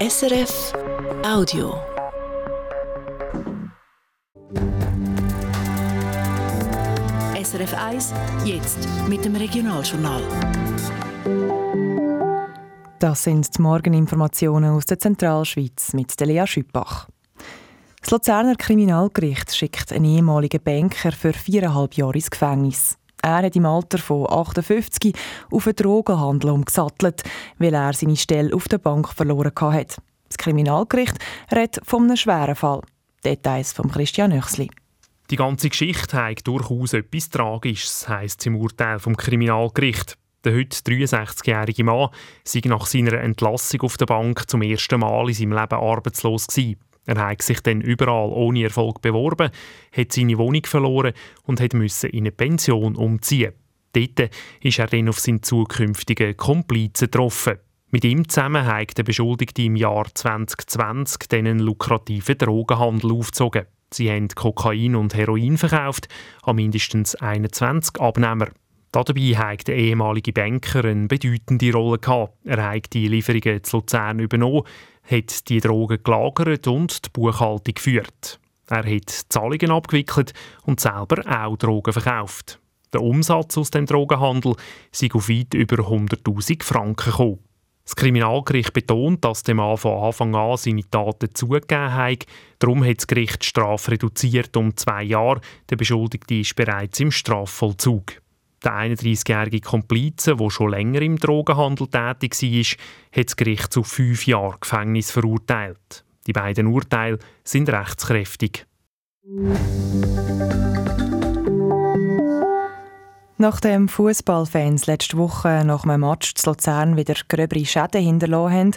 SRF Audio. SRF 1, jetzt mit dem Regionaljournal. Das sind die Morgeninformationen aus der Zentralschweiz mit Lea Schüppach. Das Luzerner Kriminalgericht schickt einen ehemaligen Banker für viereinhalb Jahre ins Gefängnis. Er hat im Alter von 58 auf einen Drogenhandel umgesattelt, weil er seine Stelle auf der Bank verloren hatte. Das Kriminalgericht redet von einem schweren Fall. Details von Christian Nöchsli. Die ganze Geschichte hat durchaus etwas Tragisches, heisst es im Urteil vom Kriminalgericht. Der heute 63-jährige Mann sei nach seiner Entlassung auf der Bank zum ersten Mal in seinem Leben arbeitslos gewesen. Er hat sich dann überall ohne Erfolg beworben, hat seine Wohnung verloren und musste in eine Pension umziehen. Dort ist er dann auf seinen zukünftigen Komplizen getroffen. Mit ihm zusammen hat der Beschuldigte im Jahr 2020 einen lukrativen Drogenhandel aufgezogen. Sie haben Kokain und Heroin verkauft an mindestens 21 Abnehmer. Dabei hat der ehemalige Banker eine bedeutende Rolle gehabt. Er hat die Lieferungen zu Luzern übernommen, hat die Drogen gelagert und die Buchhaltung geführt. Er hat Zahlungen abgewickelt und selber auch Drogen verkauft. Der Umsatz aus dem Drogenhandel sei auf weit über 100.000 Franken gekommen. Das Kriminalgericht betont, dass dem Mann von Anfang an seine Taten zugegeben hat. Darum hat das Gericht die Strafe reduziert um zwei Jahre. Der Beschuldigte ist bereits im Strafvollzug. Der 31-jährige Komplize, der schon länger im Drogenhandel tätig war, hat das Gericht zu fünf Jahren Gefängnis verurteilt. Die beiden Urteile sind rechtskräftig. Nachdem Fußballfans letzte Woche nach einem Match zu Luzern wieder gröbere Schäden hinterlassen haben,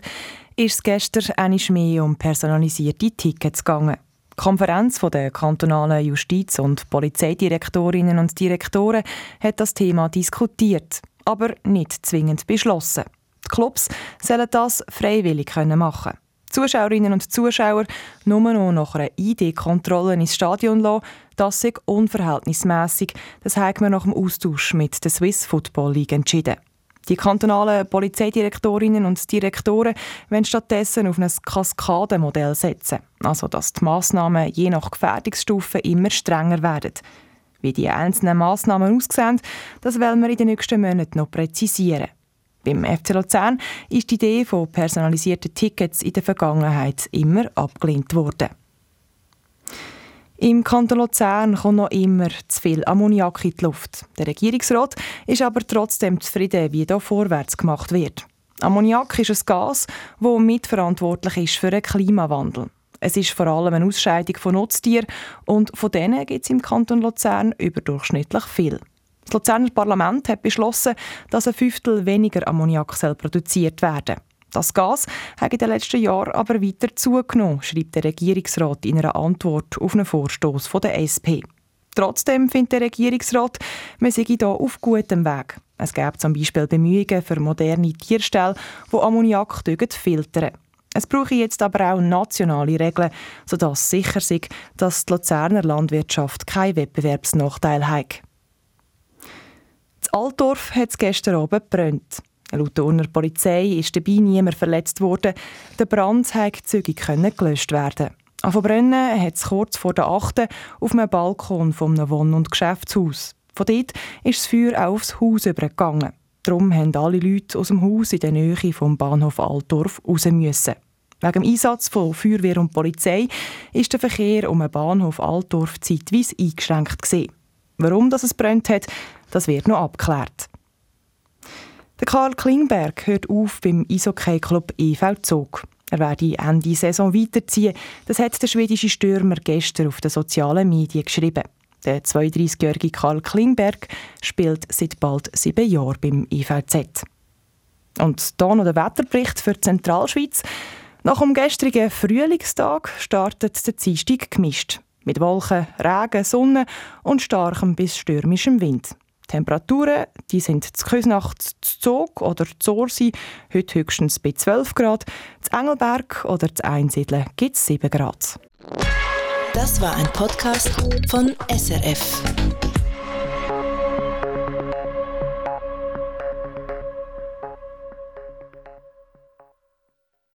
ist es gestern einmal mehr um personalisierte Tickets gegangen. Konferenz der kantonalen Justiz- und Polizeidirektorinnen und Direktoren hat das Thema diskutiert, aber nicht zwingend beschlossen. Die Clubs sollen das freiwillig machen Zuschauerinnen und Zuschauer nur noch nach einer ID-Kontrolle ins Stadion lassen, das ist unverhältnismäßig. Das haben wir nach dem Austausch mit der Swiss Football League entschieden. Die kantonalen Polizeidirektorinnen und Direktoren wollen stattdessen auf ein Kaskadenmodell setzen, also dass die Massnahmen je nach Gefährdungsstufe immer strenger werden. Wie die einzelnen Massnahmen aussehen, das wollen wir in den nächsten Monaten noch präzisieren. Beim FC Luzern ist die Idee von personalisierten Tickets in der Vergangenheit immer abgelehnt worden. Im Kanton Luzern kommt noch immer zu viel Ammoniak in die Luft. Der Regierungsrat ist aber trotzdem zufrieden, wie hier vorwärts gemacht wird. Ammoniak ist ein Gas, das mitverantwortlich ist für den Klimawandel. Es ist vor allem eine Ausscheidung von Nutztieren und von denen gibt es im Kanton Luzern überdurchschnittlich viel. Das Luzerner Parlament hat beschlossen, dass ein Fünftel weniger Ammoniak produziert werden soll. Das Gas hat in den letzten Jahren aber weiter zugenommen, schreibt der Regierungsrat in einer Antwort auf einen Vorstoß der SP. Trotzdem findet der Regierungsrat, man sei hier auf gutem Weg. Es gäbe zum Beispiel Bemühungen für moderne Tierställe, die Ammoniak filtern. Es brauche jetzt aber auch nationale Regeln, sodass sicher ist, dass die Luzerner Landwirtschaft keinen Wettbewerbsnachteil hat. Das Altdorf hat es gestern Abend gebrannt. Laut der Polizei ist dabei niemand verletzt worden. Der Brand konnte zügig gelöscht werden. Von Brennen hat es kurz vor der 8. auf einem Balkon von Wohn- und Geschäftshaus. Von dort ist das Feuer auch aufs Haus übergegangen. Darum mussten alle Leute aus dem Haus in der Nähe vom Bahnhof Altdorf raus. Müssen. Wegen dem Einsatz von Feuerwehr und Polizei ist der Verkehr um den Bahnhof Altdorf zeitweise eingeschränkt. Gewesen. Warum das es brennt hat, das wird noch abgeklärt. Der Karl Klingberg hört auf beim Eishockey-Club EV Zug. Er werde Ende Saison weiterziehen. Das hat der schwedische Stürmer gestern auf den sozialen Medien geschrieben. Der 32-jährige Karl Klingberg spielt seit bald sieben Jahren beim EVZ. Und hier noch der Wetterbericht für die Zentralschweiz. Nach dem gestrigen Frühlingstag startet der Dienstag gemischt. Mit Wolken, Regen, Sonne und starkem bis stürmischem Wind. Temperaturen die sind zu Küsnacht, zu Zug oder zu Orsi heute höchstens bei 12 Grad. Zu Engelberg oder zu Einsiedeln gibt es 7 Grad. Das war ein Podcast von SRF.